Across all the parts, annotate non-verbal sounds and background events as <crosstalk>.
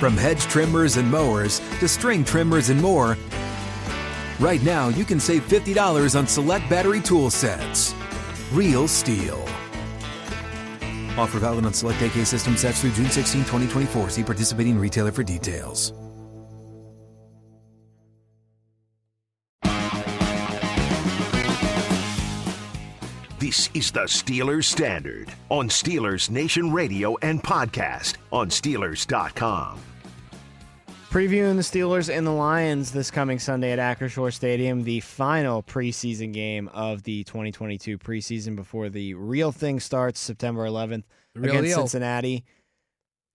From hedge trimmers and mowers to string trimmers and more, right now you can save $50 on select battery tool sets. Real STIHL. Offer valid on select AK system sets through June 16, 2024. See participating retailer for details. This is the Steelers Standard on Steelers Nation Radio and podcast on Steelers.com. Previewing the Steelers and the Lions this coming Sunday at Acrisure Stadium, the final preseason game of the 2022 preseason before the real thing starts September 11th against deal. Cincinnati.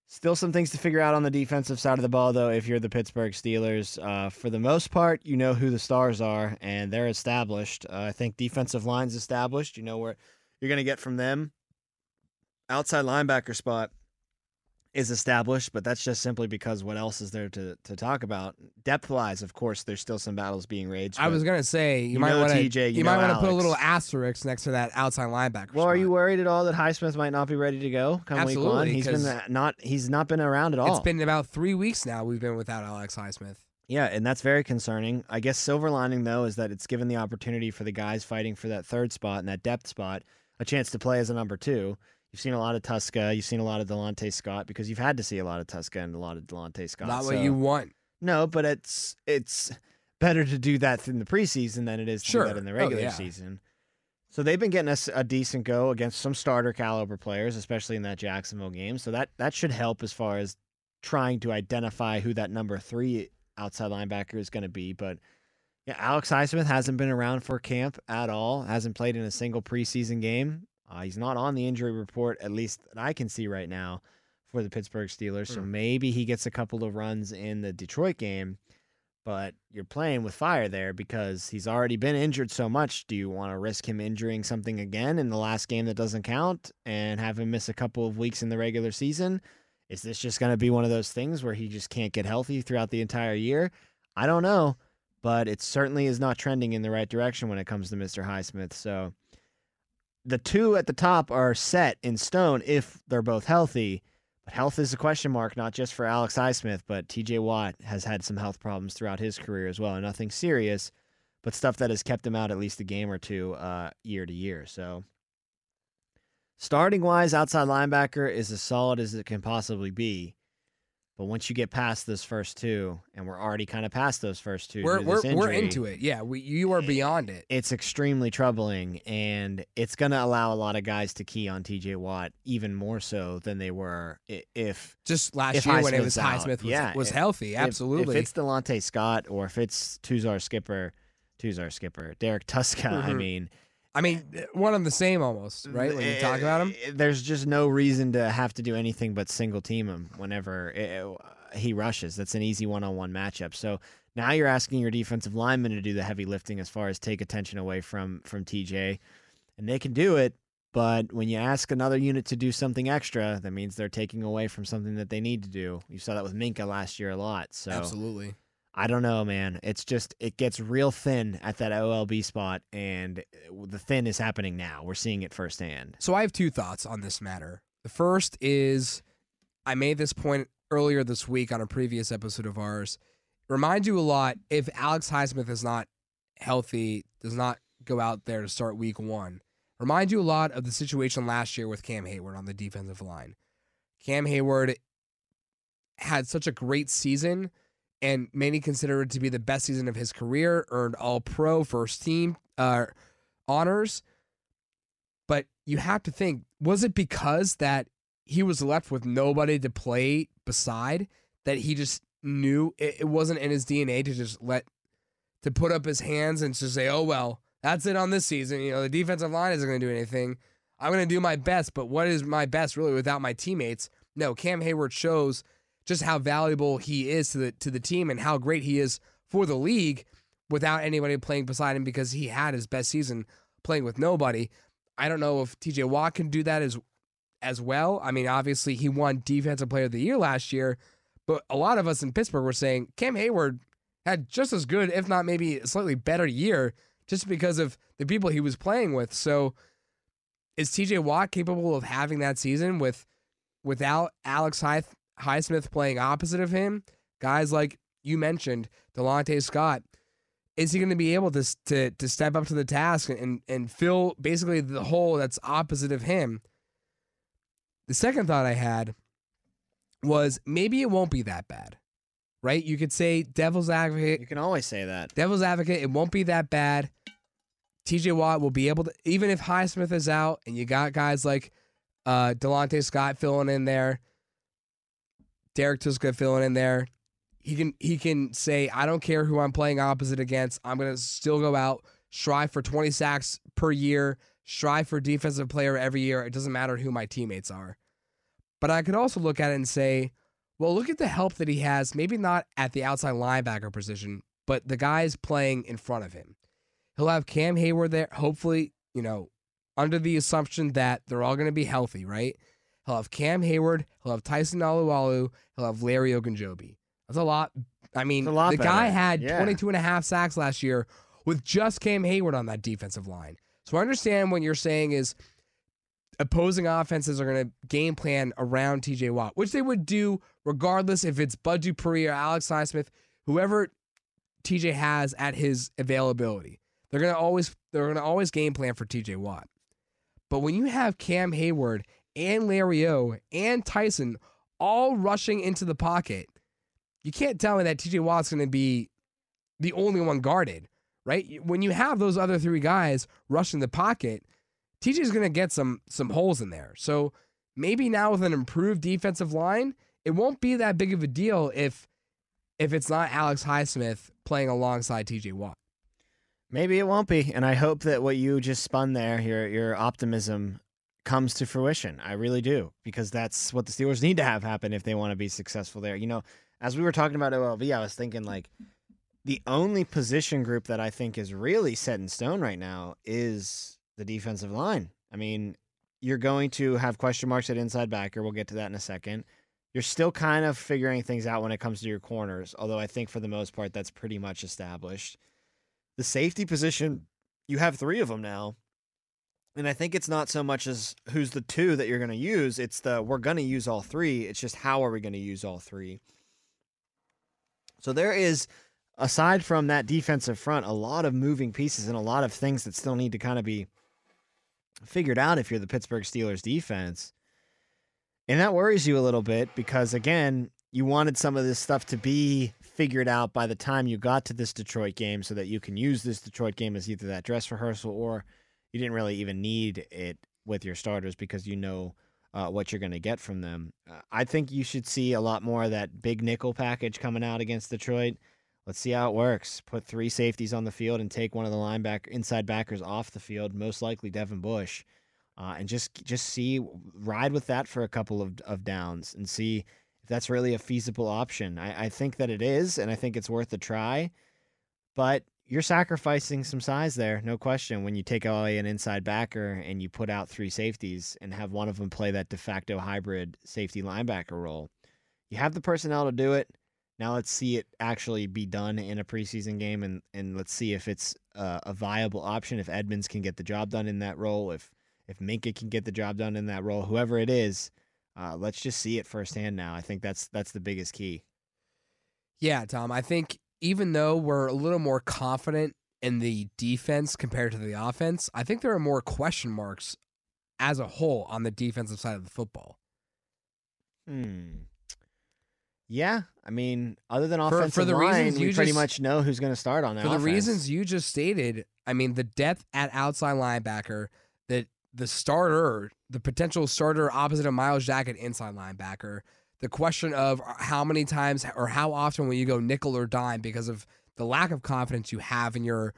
Still some things to figure out on the defensive side of the ball, though, if you're the Pittsburgh Steelers. Uh, for the most part, you know who the stars are, and they're established. Uh, I think defensive line's established. You know where you're going to get from them. Outside linebacker spot is established, but that's just simply because what else is there to, to talk about? Depth wise, of course, there's still some battles being raged. I was gonna say you, You might want to TJ, you you might want to put a little asterisk next to that outside linebacker. Well, are you worried at all that Highsmith might not be ready to go come week one? Absolutely, He's been not he's not been around at all. It's been about three weeks now. We've been without Alex Highsmith. Yeah, and that's very concerning. I guess silver lining though is that it's given the opportunity for the guys fighting for that third spot and that depth spot a chance to play as a number two. You've seen a lot of Tuszka, you've seen a lot of Delontae Scott because you've had to see a lot of Tuszka and a lot of Delontae Scott. Not so- what you want. No, but it's it's better to do that in the preseason than it is to Sure. do that in the Oh, regular yeah. season. So they've been getting us a decent go against some starter caliber players, especially in that Jacksonville game. So that that should help as far as trying to identify who that number three outside linebacker is going to be. But yeah, Alex Highsmith hasn't been around for camp at all. Hasn't played in a single preseason game. Uh, he's not on the injury report, at least that I can see right now, for the Pittsburgh Steelers. So Hmm. maybe he gets a couple of runs in the Detroit game. But you're playing with fire there because he's already been injured so much. Do you want to risk him injuring something again in the last game that doesn't count and have him miss a couple of weeks in the regular season? Is this just going to be one of those things where he just can't get healthy throughout the entire year? I don't know, but it certainly is not trending in the right direction when it comes to Mr. Highsmith. So the two at the top are set in stone if they're both healthy. But health is a question mark, not just for Alex Highsmith, but TJ Watt has had some health problems throughout his career as well. Nothing serious, but stuff that has kept him out at least a game or two uh, year to year. So starting wise, outside linebacker is as solid as it can possibly be. But once you get past those first two, and we're already kind of past those first two, We're we're, this we're into it. Yeah, we, you are beyond it. it's extremely troubling and it's going to allow a lot of guys to key on TJ Watt even more so than they were if Just last if year when it was Highsmith's out. Highsmith was, Yeah, was if- healthy. Absolutely. If, it's Delontae Scott or if it's Tuzar Skipper, Tuzar Skipper, Derrek Tuszka, I Mhm. mean, I mean, one and the same almost, right? When you talk about him. eh, there's just no reason to have to do anything but single team him whenever eh, he rushes. That's an easy one-on-one matchup. So now you're asking your defensive linemen to do the heavy lifting as far as take attention away from from TJ, and they can do it. But when you ask another unit to do something extra, that means they're taking away from something that they need to do. You saw that with Minkah last year a lot. So Absolutely. I don't know, man. It's just it gets real thin at that OLB spot, and uh, the thin is happening now. We're seeing it firsthand. So I have two thoughts on this matter. The first is I made this point earlier this week on a previous episode of ours. Remind you a lot if Alex Highsmith is not healthy, does not go out there to start week one. Remind you a lot of the situation last year with Cam Heyward on the defensive line. Cam Heyward had such a great season and many consider it to be the best season of his career, earned all pro first team uh, honors. But you have to think was it because that he was left with nobody to play beside that he just knew it, it wasn't in his DNA to just let to put up his hands and to say, "Oh well, that's it on this season." You know, the defensive line isn't going to do anything. I'm going to do my best, but what is my best really without my teammates? No, Cam Heyward shows just how valuable he is to the to the team and how great he is for the league without anybody playing beside him because he had his best season playing with nobody. I don't know if TJ Watt can do that as as well. I mean, obviously he won defensive player of the year last year, but a lot of us in Pittsburgh were saying Cam Heyward had just as good, if not maybe slightly better year, just because of the people he was playing with. So is TJ Watt capable of having that season with without Alex Highsmith playing opposite of him? Guys like you mentioned, Delontae Scott, is he going to be able to, to to step up to the task and and fill basically the hole that's opposite of him? The second thought I had was maybe it won't be that bad, right? You could say devil's advocate. You can always say that. Devil's advocate, it won't be that bad. TJ Watt will be able to, even if Highsmith is out and you got guys like uh, Delontae Scott filling in there, Derrek Tuszka filling in there, he can he can say, I don't care who I'm playing opposite against. I'm gonna still go out, strive for 20 sacks per year, strive for defensive player every year. It doesn't matter who my teammates are. But I could also look at it and say, well, look at the help that he has, maybe not at the outside linebacker position, but the guys playing in front of him. He'll have Cam Heyward there, hopefully, you know, under the assumption that they're all going to be healthy, right? He'll have Cam Heyward, he'll have Tyson Alualu, he'll have Larry Ogunjobi. That's a lot. I mean, lot the guy had Yeah. 22 and a half sacks last year with just Cam Heyward on that defensive line. So I understand what you're saying is opposing offenses are going to game plan around TJ Watt, which they would do regardless if it's Bud Dupree or Alex Highsmith, whoever TJ has at his availability. They're going to always they're going to always game plan for TJ Watt. But when you have Cam Heyward and Larry O and Tyson all rushing into the pocket, you can't tell me that TJ Watt's going to be the only one guarded, right? When you have those other three guys rushing the pocket, TJ's going to get some some holes in there. So maybe now with an improved defensive line, it won't be that big of a deal if if it's not Alex Highsmith playing alongside TJ Watt. Maybe it won't be, and I hope that what you just spun there, your your optimism, comes to fruition. I really do, because that's what the Steelers need to have happen if they want to be successful there. You know, as we were talking about OLB, I was thinking like the only position group that I think is really set in stone right now is the defensive line. I mean, you're going to have question marks at inside backer. We'll get to that in a second. You're still kind of figuring things out when it comes to your corners, although I think for the most part that's pretty much established. The safety position, you have three of them now. And I think it's not so much as who's the two that you're going to use, it's the we're going to use all three. It's just how are we going to use all three? So there is aside from that defensive front, a lot of moving pieces and a lot of things that still need to kind of be figured out if you're the Pittsburgh Steelers defense. And that worries you a little bit because, again, you wanted some of this stuff to be figured out by the time you got to this Detroit game so that you can use this Detroit game as either that dress rehearsal or you didn't really even need it with your starters because you know uh, what you're going to get from them. Uh, I think you should see a lot more of that big nickel package coming out against Detroit. Let's see how it works. Put three safeties on the field and take one of the linebacker inside backers off the field, most likely Devin Bush, uh, and just just see ride with that for a couple of, of downs and see if that's really a feasible option. I, I think that it is, and I think it's worth a try. But you're sacrificing some size there, no question. When you take away an inside backer and you put out three safeties and have one of them play that de facto hybrid safety linebacker role, you have the personnel to do it. Now let's see it actually be done in a preseason game, and and let's see if it's uh, a viable option. If Edmunds can get the job done in that role, if if Minkah can get the job done in that role, whoever it is, uh, let's just see it firsthand. Now, I think that's that's the biggest key. Yeah, Tom. I think even though we're a little more confident in the defense compared to the offense, I think there are more question marks as a whole on the defensive side of the football. Hmm. Yeah, I mean, other than For- offensive for the line, reasons we you pretty just- much know who's going to start on that. For the offense. reasons you just stated, I mean, the depth at outside linebacker, the the starter, the potential starter opposite of Myles Jack at inside linebacker. The question of how many times or how often will you go nickel or dime because of the lack of confidence you have in your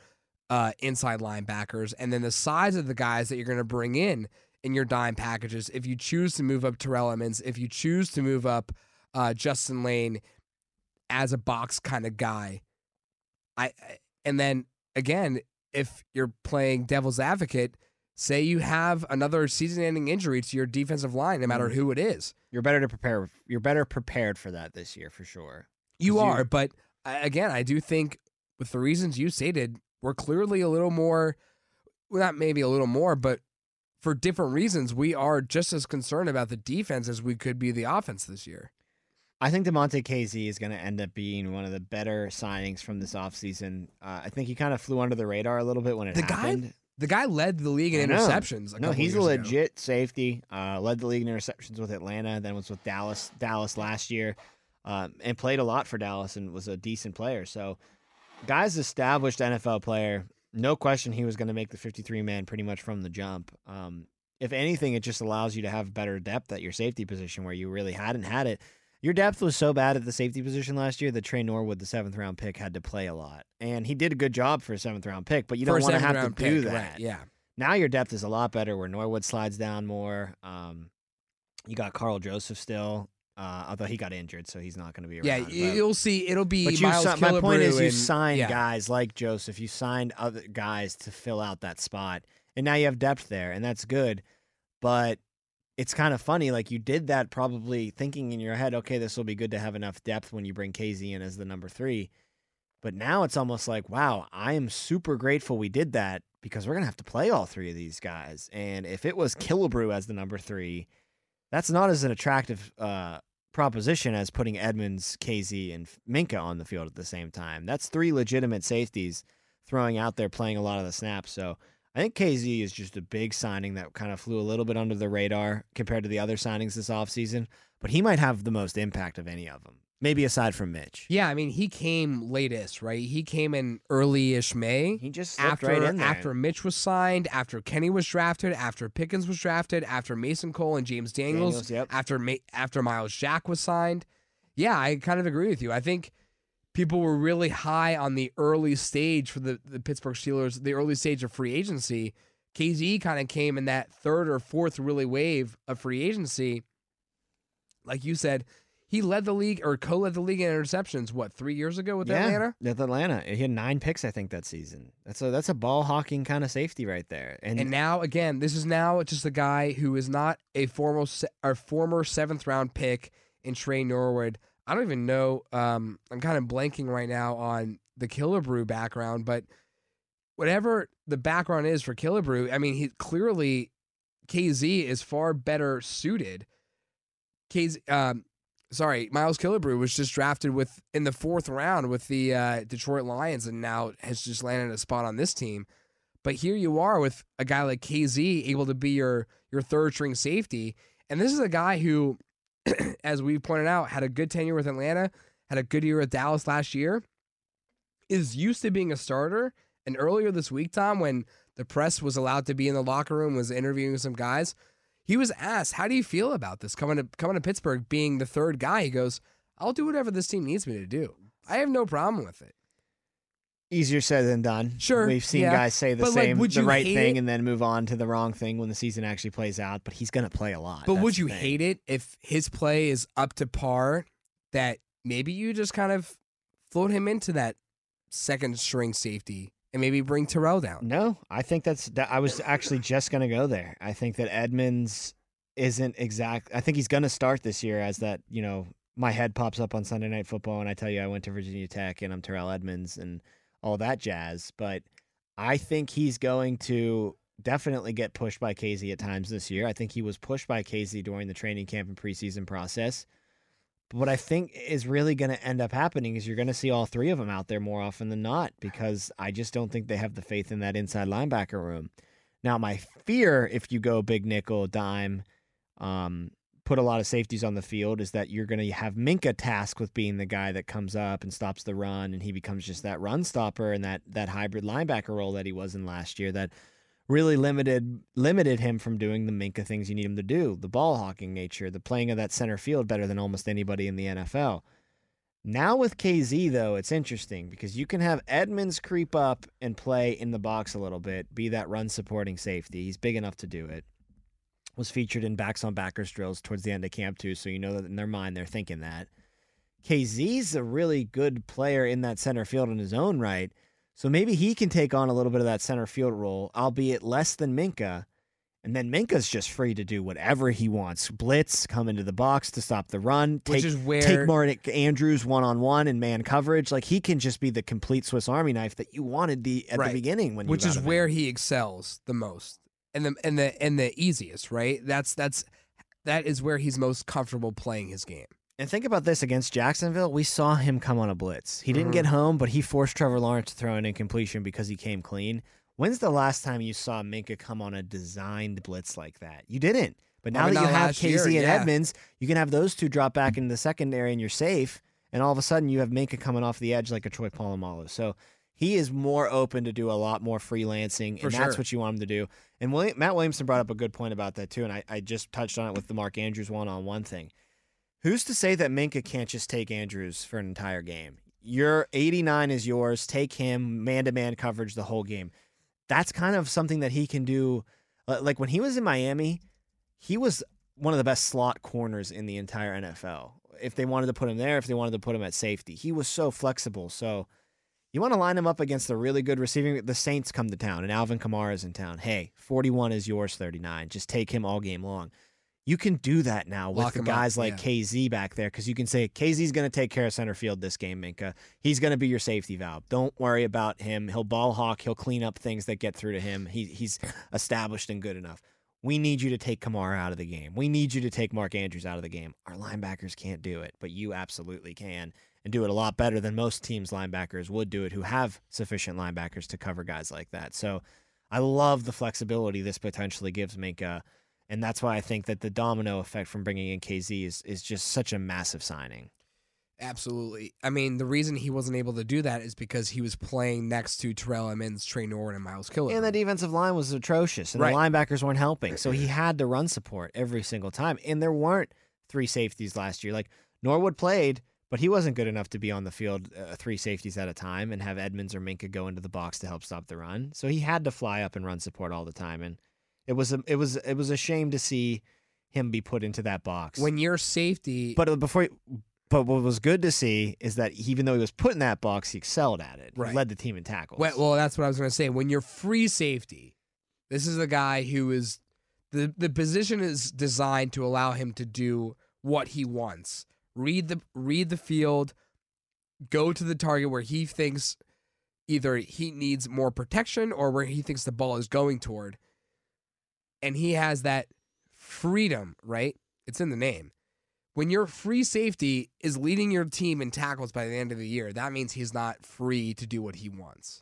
uh, inside linebackers, and then the size of the guys that you're going to bring in in your dime packages. If you choose to move up Terrell Edmunds, if you choose to move up uh, Justin Layne as a box kind of guy, I and then again, if you're playing devil's advocate, say you have another season-ending injury to your defensive line, no matter Mhm. who it is, You're better to prepare. You're better prepared for that this year for sure. you- are. But again, I do think with the reasons you stated, we're clearly a little more, well, not maybe a little more, but for different reasons, we are just as concerned about the defense as we could be the offense this year. I think Damontae Kazee is going to end up being one of the better signings from this offseason. Uh, I think he kind of flew under the radar a little bit when it The guy happened. The guy led the league in interceptions. No, he's a years ago. legit safety. Uh, led the league in interceptions with Atlanta, then was with Dallas, Dallas last year, um, and played a lot for Dallas and was a decent player. So, guy's established NFL player. No question, he was going to make the 53 man pretty much from the jump. Um, if anything, it just allows you to have better depth at your safety position where you really hadn't had it. Your depth was so bad at the safety position last year that Tre Norwood, the seventh round pick, had to play a lot, and he did a good job for a seventh round pick. But you For don't want to have to do that. right, yeah. Now your depth is a lot better where Norwood slides down more. Um, you got Karl Joseph still, uh, although he got injured, so he's not going to be around. Yeah, you'll see. It'll be but you, Miles si- my point is, Killebrew you and- signed yeah. guys like Joseph. You signed other guys to fill out that spot, and now you have depth there, and that's good. But it's kind of funny, like you did that probably thinking in your head, okay, this will be good to have enough depth when you bring Kazee in as the number three. But now it's almost like, wow, I am super grateful we did that because we're gonna have to play all three of these guys. And if it was Killebrew as the number three, that's not as an attractive uh, proposition as putting Edmunds, Kazee, and Minkah on the field at the same time. That's three legitimate safeties throwing out there playing a lot of the snaps. So I think Kazee is just a big signing that kind of flew a little bit under the radar compared to the other signings this offseason. But he might have the most impact of any of them, maybe aside from Mitch. Yeah, I mean, he came latest, right? He came in early-ish May. He just after right after Mitch was signed, after Kenny was drafted, after Pickens was drafted, after Mason Cole and James Daniels, Daniels, yep. after Ma- after Myles Jack was signed. Yeah, I kind of agree with you. I think people were really high on the early stage for the, the Pittsburgh Steelers, the early stage of free agency. Kazee kind of came in that third or fourth really wave of free agency. Like you said, he led the league or co-led the league in interceptions. What three years ago with yeah, Atlanta? With Atlanta, he had nine picks, I think, that season. That's a that's a ball hawking kind of safety right there. And, And now again, this is now just a guy who is not a formal or former seventh round pick in Tre Norwood. I don't even know. Um, I'm kind of blanking right now on the Killebrew background, but whatever the background is for Killebrew, I mean, he clearly Kazee is far better suited. Kazee, um, sorry, Miles Killebrew was just drafted with in the fourth round with the uh, Detroit Lions, and now has just landed a spot on this team. But here you are with a guy like Kazee able to be your your third string safety, and this is a guy who, <clears throat> as we pointed out, had a good tenure with Atlanta, had a good year with Dallas last year, is used to being a starter. And earlier this week, Tom, when the press was allowed to be in the locker room, was interviewing some guys, he was asked, "How do you feel about this coming to coming to Pittsburgh, being the third guy?" He goes, "I'll do whatever this team needs me to do. I have no problem with it." Easier said than done. Sure, we've seen yeah. guys say the But, like, same, would the right thing, it? and then move on to the wrong thing when the season actually plays out. But he's going to play a lot. But That's would you hate it if his play is up to par? That maybe you just kind of float him into that second string safety and maybe bring Terrell down. No, I think that's. That, I was actually just going to go there. I think that Edmunds isn't exact. I think he's going to start this year as that. You know, my head pops up on Sunday Night Football, and I tell you I went to Virginia Tech, and I'm Terrell Edmunds, and all that jazz. But I think he's going to definitely get pushed by Kazee at times this year. I think he was pushed by Kazee during the training camp and preseason process. But what I think is really going to end up happening is you're going to see all three of them out there more often than not because I just don't think they have the faith in that inside linebacker room. Now, my fear if you go big nickel, dime, um, put a lot of safeties on the field is that you're going to have Minkah tasked with being the guy that comes up and stops the run, and he becomes just that run stopper and that that hybrid linebacker role that he was in last year. That really limited limited him from doing the Minkah things you need him to do, the ball hawking nature, the playing of that center field better than almost anybody in the NFL. Now with Kazee though, it's interesting because you can have Edmunds creep up and play in the box a little bit, be that run supporting safety. He's big enough to do it. Was featured in backs on backers drills towards the end of camp too, so you know that in their mind they're thinking that. Kazee's a really good player in that center field in his own right. So maybe he can take on a little bit of that center field role, albeit less than Minkah. And then Minkah's just free to do whatever he wants. Blitz, come into the box to stop the run, take, Which is where- take Mark Andrews one on one and man coverage. Like he can just be the complete Swiss Army knife that you wanted the at Right. the beginning when you which is him where he excels the most and the and the and the easiest, right? That's that's that is where he's most comfortable playing his game. And think about this against Jacksonville. We saw him come on a blitz. He didn't Mhm. get home, but he forced Trevor Lawrence to throw an incompletion because he came clean. When's the last time you saw Minkah come on a designed blitz like that? You didn't. But now that you have Kazee year, and yeah. Edmunds, you can have those two drop back into the secondary and you're safe. And all of a sudden you have Minkah coming off the edge like a Troy Polamalu. So he is more open to do a lot more freelancing, For and that's sure. what you want him to do. And William, Matt Williamson brought up a good point about that too, and I, I just touched on it with the Mark Andrews one-on-one thing. Who's to say that Minkah can't just take Andrews for an entire game? Your 89 is yours. Take him man to man coverage the whole game. That's kind of something that he can do. Uh, like when he was in Miami, he was one of the best slot corners in the entire NFL. If they wanted to put him there, if they wanted to put him at safety, he was so flexible. So you want to line him up against a really good receiving. The Saints come to town and Alvin Kamara is in town. Hey, 41 is yours, 39. Just take him all game long. You can do that now with Lock the him up, guys like yeah. Kazee back there because you can say Kazee's going to take care of center field this game, Minkah. He's going to be your safety valve. Don't worry about him. He'll ball hawk. He'll clean up things that get through to him. He, he's established and good enough. We need you to take Kamara out of the game. We need you to take Mark Andrews out of the game. Our linebackers can't do it, but you absolutely can and do it a lot better than most teams' linebackers would do it who have sufficient linebackers to cover guys like that. So I love the flexibility this potentially gives Minkah. And that's why I think that the domino effect from bringing in Kazee is, is just such a massive signing. Absolutely. I mean, the reason he wasn't able to do that is because he was playing next to Terrell Edmunds, Tre Norwood, and Miles Killer. And the defensive line was atrocious, and Right. the linebackers weren't helping. So he had to run support every single time. And there weren't three safeties last year. Like Norwood played, but he wasn't good enough to be on the field uh, three safeties at a time and have Edmunds or Minkah go into the box to help stop the run. So he had to fly up and run support all the time. And it was a, it was it was a shame to see him be put into that box. when your safety, But uh, before, but what was good to see is that even though he was put in that box, he excelled at it. Right. He led the team in tackles. well, well, that's what I was going to say. When you're free safety, this is a guy who is the the position is designed to allow him to do what he wants. Read the read the field, go to the target where he thinks either he needs more protection or where he thinks the ball is going toward. And he has that freedom, right? It's in the name. When your free safety is leading your team in tackles by the end of the year, that means he's not free to do what he wants.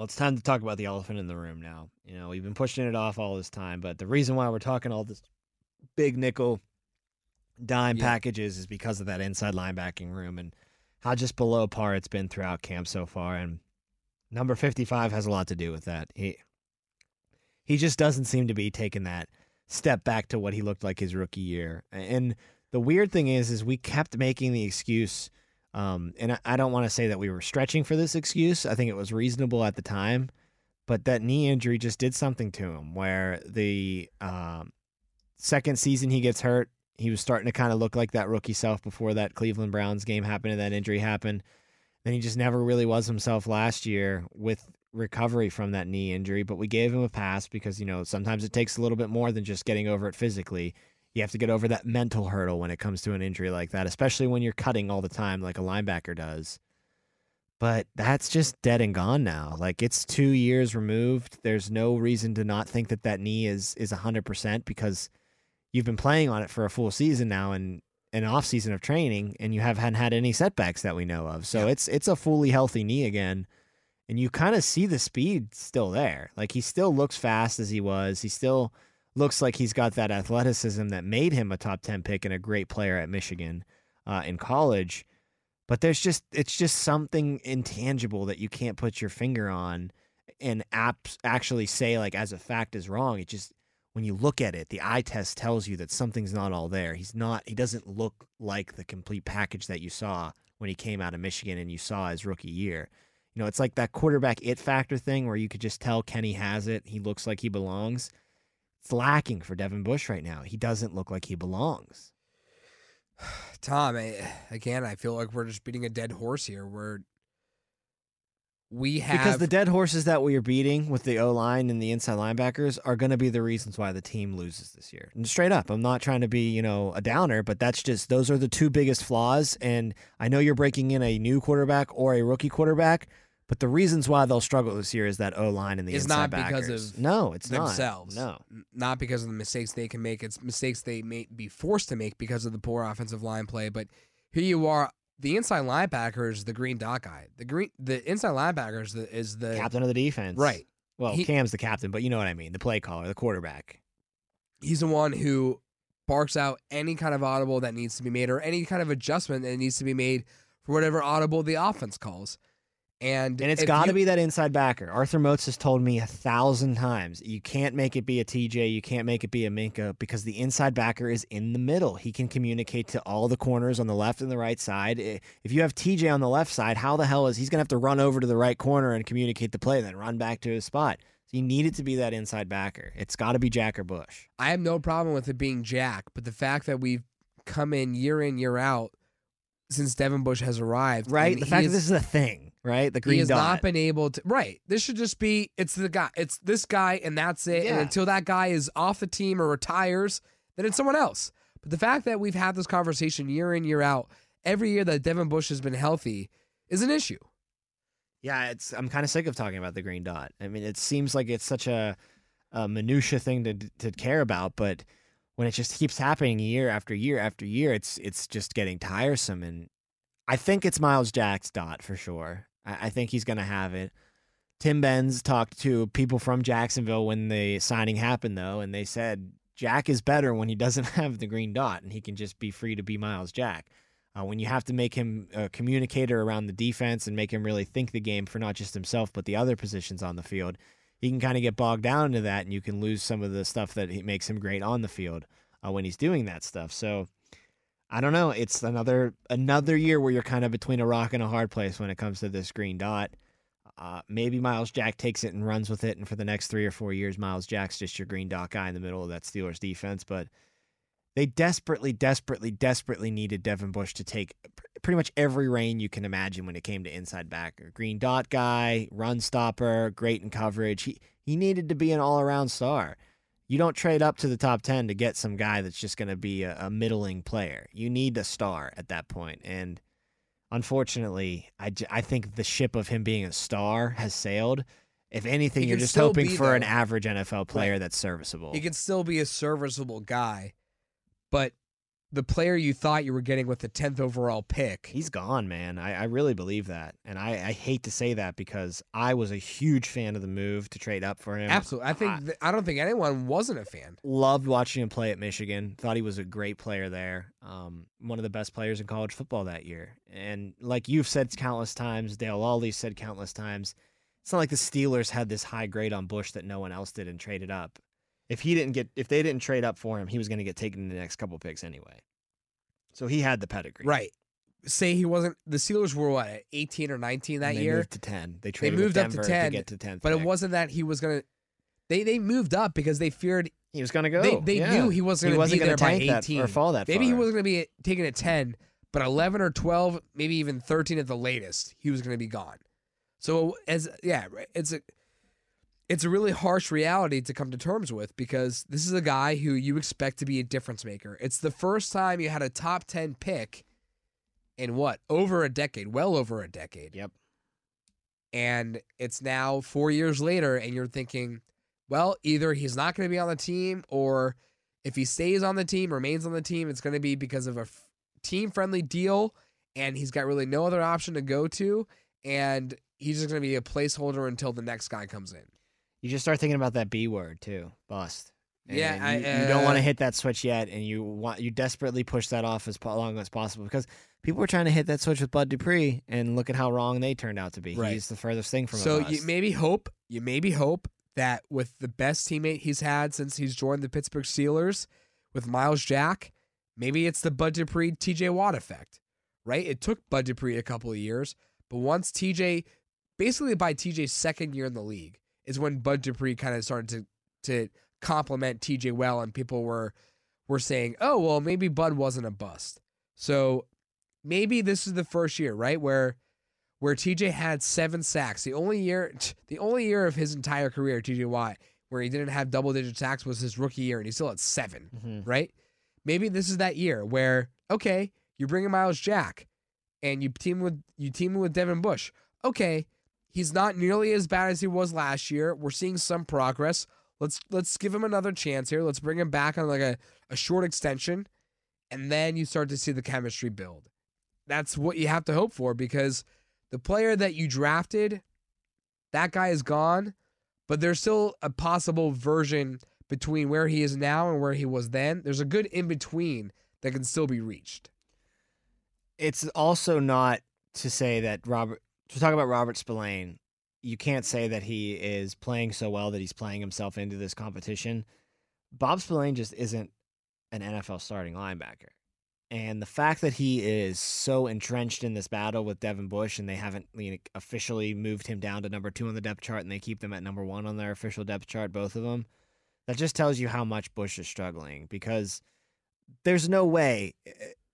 Well, it's time to talk about the elephant in the room now. You know, we've been pushing it off all this time, but the reason why we're talking all this big nickel dime Yeah. packages is because of that inside linebacking room and how just below par it's been throughout camp so far. And number 55 has a lot to do with that. He he just doesn't seem to be taking that step back to what he looked like his rookie year. And the weird thing is, is we kept making the excuse um, and I, I don't want to say that we were stretching for this excuse. I think it was reasonable at the time, but that knee injury just did something to him. Where the um, second season he gets hurt, he was starting to kind of look like that rookie self before that Cleveland Browns game happened and that injury happened. Then he just never really was himself last year with recovery from that knee injury. But we gave him a pass because you know sometimes it takes a little bit more than just getting over it physically you have to get over that mental hurdle when it comes to an injury like that, especially when you're cutting all the time like a linebacker does. But that's just dead and gone now. Like it's two years removed. There's no reason to not think that that knee is is hundred percent because you've been playing on it for a full season now and an off season of training, and you haven't had any setbacks that we know of. So Yeah. it's it's a fully healthy knee again, and you kind of see the speed still there. Like he still looks fast as he was. He still looks like he's got that athleticism that made him a top ten pick and a great player at Michigan uh, in college. But there's just it's just something intangible that you can't put your finger on and apps actually say like as a fact is wrong. It just when you look at it, the eye test tells you that something's not all there. He's not he doesn't look like the complete package that you saw when he came out of Michigan and you saw his rookie year. You know, it's like that quarterback it factor thing where you could just tell Kenny has it. He looks like he belongs. It's lacking for Devin Bush right now. He doesn't look like he belongs. <sighs> Tom, I, again, I feel like we're just beating a dead horse here. We're we have Because the dead horses that we are beating with the O line and the inside linebackers are going to be the reasons why the team loses this year. And straight up, I'm not trying to be, you know, a downer, but that's just those are the two biggest flaws. And I know you're breaking in a new quarterback or a rookie quarterback, but the reasons why they'll struggle this year is that O line and the It's inside not because backers. of no, it's themselves. Not. No, not because of the mistakes they can make. It's mistakes they may be forced to make because of the poor offensive line play. But here you are, the inside linebacker is the green dot guy. The green, the inside linebacker is the, is the captain of the defense. right. Well, He- Cam's the captain, but you know what I mean. The play caller, the quarterback. He's the one who barks out any kind of audible that needs to be made or any kind of adjustment that needs to be made for whatever audible the offense calls. And And it's got to be that inside backer. Arthur Moats has told me a thousand times you can't make it be a TJ, you can't make it be a Minkah because the inside backer is in the middle. He can communicate to all the corners on the left and the right side. If you have TJ on the left side, how the hell is he's going to have to run over to the right corner and communicate the play, and then run back to his spot? So you need it to be that inside backer. It's got to be Jack or Bush. I have no problem with it being Jack, but the fact that we've come in year in year out since Devin Bush has arrived, Right? the fact is- that this is a thing, right? The green he has dot. not been able to. Right, this should just be it's the guy, it's this guy, and that's it. And until that guy is off the team or retires, then it's someone else. But the fact that we've had this conversation year in year out, every year that Devin Bush has been healthy, is an issue. Yeah, it's. I'm kind of sick of talking about the green dot. I mean, it seems like it's such a, a minutia thing to to care about, but when it just keeps happening year after year after year, it's it's just getting tiresome. And I think it's Myles Jack's dot for sure. I, I think he's gonna have it. Tim Benz talked to people from Jacksonville when the signing happened, though, and they said Jack is better when he doesn't <laughs> have the green dot and he can just be free to be Myles Jack. Uh, when you have to make him a communicator around the defense and make him really think the game for not just himself but the other positions on the field, he can kind of get bogged down into that, and you can lose some of the stuff that makes him great on the field uh, when he's doing that stuff. So I don't know. It's another another year where you're kind of between a rock and a hard place when it comes to this green dot. Uh, maybe Myles Jack takes it and runs with it, and for the next three or four years, Myles Jack's just your green dot guy in the middle of that Steelers defense. But they desperately, desperately, desperately needed Devin Bush to take pr- pretty much every reign you can imagine when it came to inside backer. Green dot guy, run stopper, great in coverage. He he needed to be an all around star. You don't trade up to the top 10 to get some guy that's just going to be a, a middling player. You need a star at that point. And unfortunately, I, j- I think the ship of him being a star has sailed. If anything, you're just hoping be, for an average NFL player Right. that's serviceable. He can still be a serviceable guy, but the player you thought you were getting with the tenth overall pick, He's gone, man. I, I really believe that. And I, I hate to say that because I was a huge fan of the move to trade up for him. absolutely. I think th- I don't think anyone wasn't a fan. Loved watching him play at Michigan. Thought he was a great player there. Um, one of the best players in college football that year. And like you've said countless times, Dale Lolley said countless times, it's not like the Steelers had this high grade on Bush that no one else did and traded up. If he didn't get, if they didn't trade up for him, he was going to get taken in the next couple picks anyway. So he had the pedigree. Right. Say he wasn't. The Steelers were what at eighteen or nineteen that they year, moved to ten. They traded moved up to Denver 10, get to tenth. but it wasn't that he was gonna. They they moved up because they feared He was gonna go. they they yeah. knew he wasn't He gonna wasn't be gonna by tank that eighteen or fall that Maybe he wasn't gonna be taken at ten, but eleven or twelve, maybe even thirteen at the latest, he was gonna be gone. So as yeah, it's a it's a really harsh reality to come to terms with because this is a guy who you expect to be a difference maker. It's the first time you had a top ten pick in what over a decade, well over a decade. Yep. And it's now four years later, and you're thinking, well, either he's not going to be on the team, or if he stays on the team, remains on the team, it's going to be because of a f- team friendly deal, and he's got really no other option to go to. And he's just going to be a placeholder until the next guy comes in. You just start thinking about that B word too, bust. Yeah, And I- you, you don't want uh, to hit that switch yet, and you want you desperately push that off as long as possible because people were trying to hit that switch with Bud Dupree, and look at how wrong they turned out to be. Right. He's the furthest thing from so you maybe hope, you maybe hope that with the best teammate he's had since he's joined the Pittsburgh Steelers, with Myles Jack, maybe it's the Bud Dupree TJ Watt effect, right? It took Bud Dupree a couple of years, but once TJ, basically by TJ's second year in the league, is when Bud Dupree kind of started to to compliment TJ well, and people were were saying, oh well, maybe Bud wasn't a bust. So maybe this is the first year, right, where where TJ had seven sacks. The only year, <laughs> the only year of his entire career, TJ Watt, where he didn't have double digit sacks was his rookie year, and he still had 7 Mhm. right? Maybe this is that year where okay, you bring in Myles Jack, and you team with you team with Devin Bush. Okay, he's not nearly as bad as he was last year. We're seeing some progress. Let's let's give him another chance here. Let's bring him back on like a, a short extension, and then you start to see the chemistry build. That's what you have to hope for because the player that you drafted, that guy is gone, but there's still a possible version between where he is now and where he was then. There's a good in between that can still be reached. it's also not to say that Robert to talk about Robert Spillane, you can't say that he is playing so well that he's playing himself into this competition. Bob Spillane just isn't an NFL starting linebacker. And the fact that he is so entrenched in this battle with Devin Bush and they haven't officially moved him down to number two on the depth chart and they keep them at number one on their official depth chart, both of them, that just tells you how much Bush is struggling because there's no way i-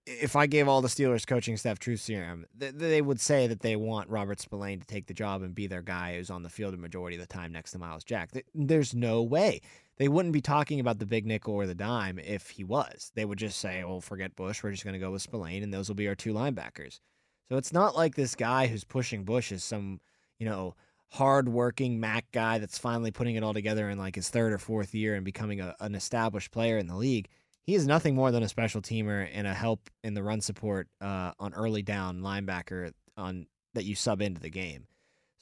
if I gave all the Steelers coaching staff truth serum, th- they would say that they want Robert Spillane to take the job and be their guy who's on the field a majority of the time next to Myles Jack. Th- There's no way. They wouldn't be talking about the big nickel or the dime if he was. They would just say, "Well, forget Bush. We're just going to go with Spillane, and those will be our two linebackers." So it's not like this guy who's pushing Bush is some, you know, hard-working Mac guy that's finally putting it all together in like his third or fourth year and becoming a, an established player in the league he is nothing more than a special teamer and a help in the run support uh, on early down linebacker on that you sub into the game.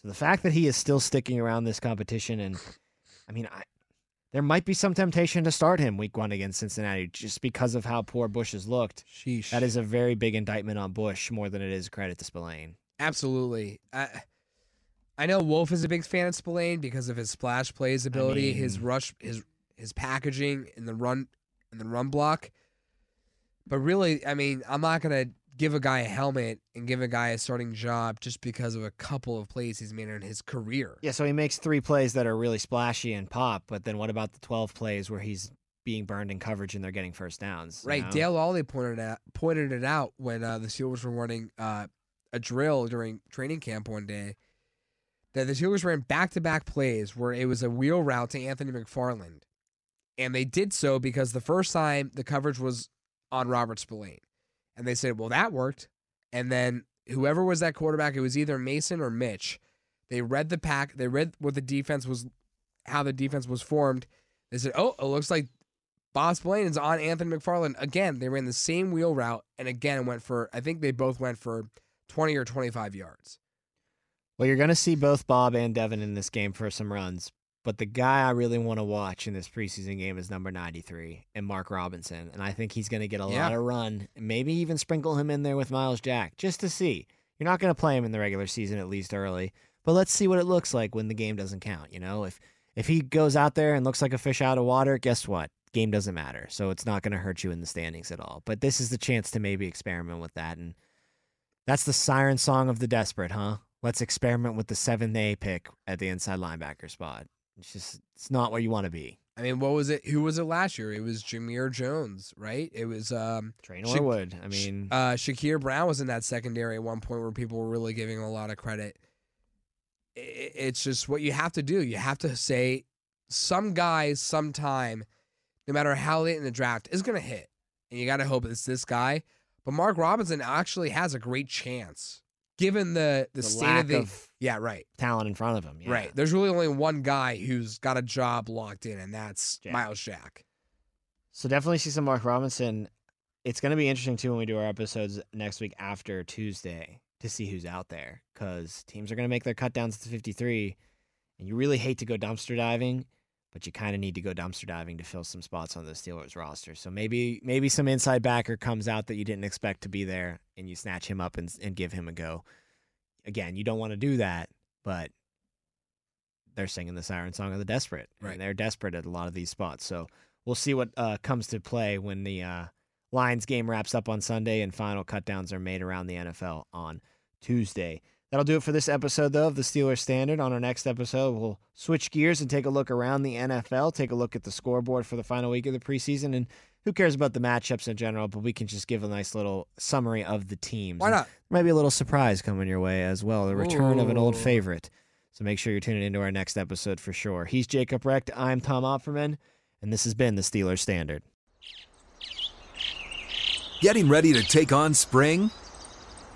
So the fact that he is still sticking around this competition, and I mean, I, there might be some temptation to start him week one against Cincinnati just because of how poor Bush has looked. Sheesh. That is a very big indictment on Bush more than it is credit to Spillane. Absolutely. I I know Wolf is a big fan of Spillane because of his splash plays ability, his mean- rush, his his packaging in the run in the run block. But really, I mean, I'm not gonna give a guy a helmet and give a guy a starting job just because of a couple of plays he's made in his career. Yeah, so he makes three plays that are really splashy and pop, but then what about the 12 plays where he's being burned in coverage and they're getting first downs? Right. know? Dale Lolley pointed out pointed it out when uh, the Steelers were running uh, a drill during training camp one day. That the Steelers ran back to back plays where it was a wheel route to Anthony McFarland. And they did so because the first time the coverage was on Robert Spillane. And they said, well, that worked. And then whoever was that quarterback, it was either Mason or Mitch. They read the pack, they read what the defense was, how the defense was formed. They said, oh, it looks like Bob Spillane is on Anthony McFarland. Again, they ran the same wheel route and again went for, I think they both went for 20 or 25 yards. Well, you're going to see both Bob and Devin in this game for some runs, but the guy I really want to watch in this preseason game is number 93 and Mark Robinson, and I think he's going to get a Yeah. lot of run, maybe even sprinkle him in there with Myles Jack just to see. You're not going to play him in the regular season at least early, but let's see what it looks like when the game doesn't count, you know? If if he goes out there and looks like a fish out of water, guess what? Game doesn't matter. So it's not going to hurt you in the standings at all. But this is the chance to maybe experiment with that and that's the siren song of the desperate, huh? Let's experiment with the seventh A pick at the inside linebacker spot. It's just it's not where you want to be. I mean, what was it? Who was it last year? It was Jamir Jones, right? It was um, Sha- Norwood. I mean, uh, Shakur Brown was in that secondary at one point where people were really giving him a lot of credit. It's just what you have to do. You have to say some guys sometime, no matter how late in the draft, is going to hit. And you got to hope it's this guy. But Mark Robinson actually has a great chance given the the, The state of the of yeah right talent in front of him. yeah. right. There's really only one guy who's got a job locked in, and that's Jack. Myles Jack. So definitely see some Mark Robinson. It's going to be interesting too when we do our episodes next week after Tuesday to see who's out there because teams are going to make their cut downs to 53, and you really hate to go dumpster diving, but you kind of need to go dumpster diving to fill some spots on the Steelers roster. So maybe maybe some inside backer comes out that you didn't expect to be there, and you snatch him up and and give him a go. Again, you don't want to do that, but they're singing the siren song of the desperate, Right. and they're desperate at a lot of these spots. So we'll see what uh, comes to play when the uh, Lions game wraps up on Sunday and final cutdowns are made around the NFL on Tuesday. That'll do it for this episode, though, of the Steelers Standard. On our next episode, we'll switch gears and take a look around the NFL, take a look at the scoreboard for the final week of the preseason, and who cares about the matchups in general, but we can just give a nice little summary of the teams. Why And not? Might be a little surprise coming your way as well, the return of an old favorite. So make sure you're tuning into our next episode for sure. He's Jacob Recht. I'm Tom Opperman, and this has been the Steelers Standard. Getting ready to take on spring?